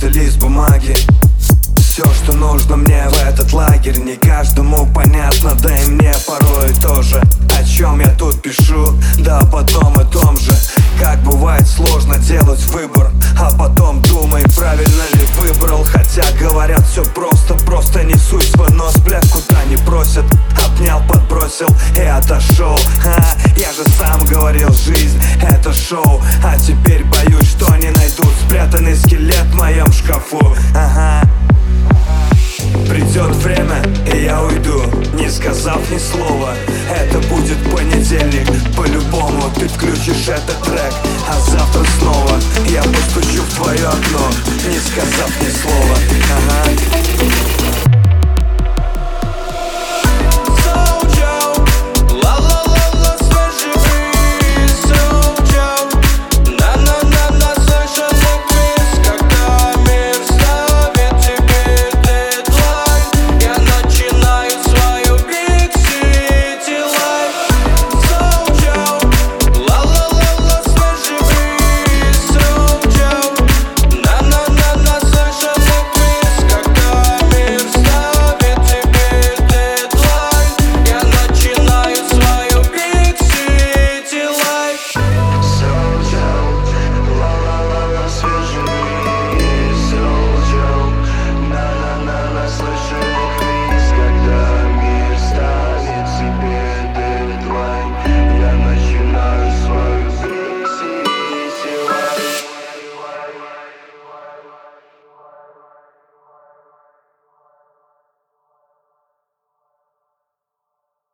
чистый лист бумаги. Все, что нужно мне в этот лагерь Не каждому понятно, да и мне порой тоже. О чем я тут пишу, да потом и том же. Как бывает сложно делать выбор А потом думай, правильно ли выбрал. Хотя говорят все просто, просто не суть. свой нос, бля, куда не просят. Обнял, подбросил и отошел а, Я же сам говорил, жизнь это шоу. А теперь боюсь, что не найдут спрятанный скелет в моем because of the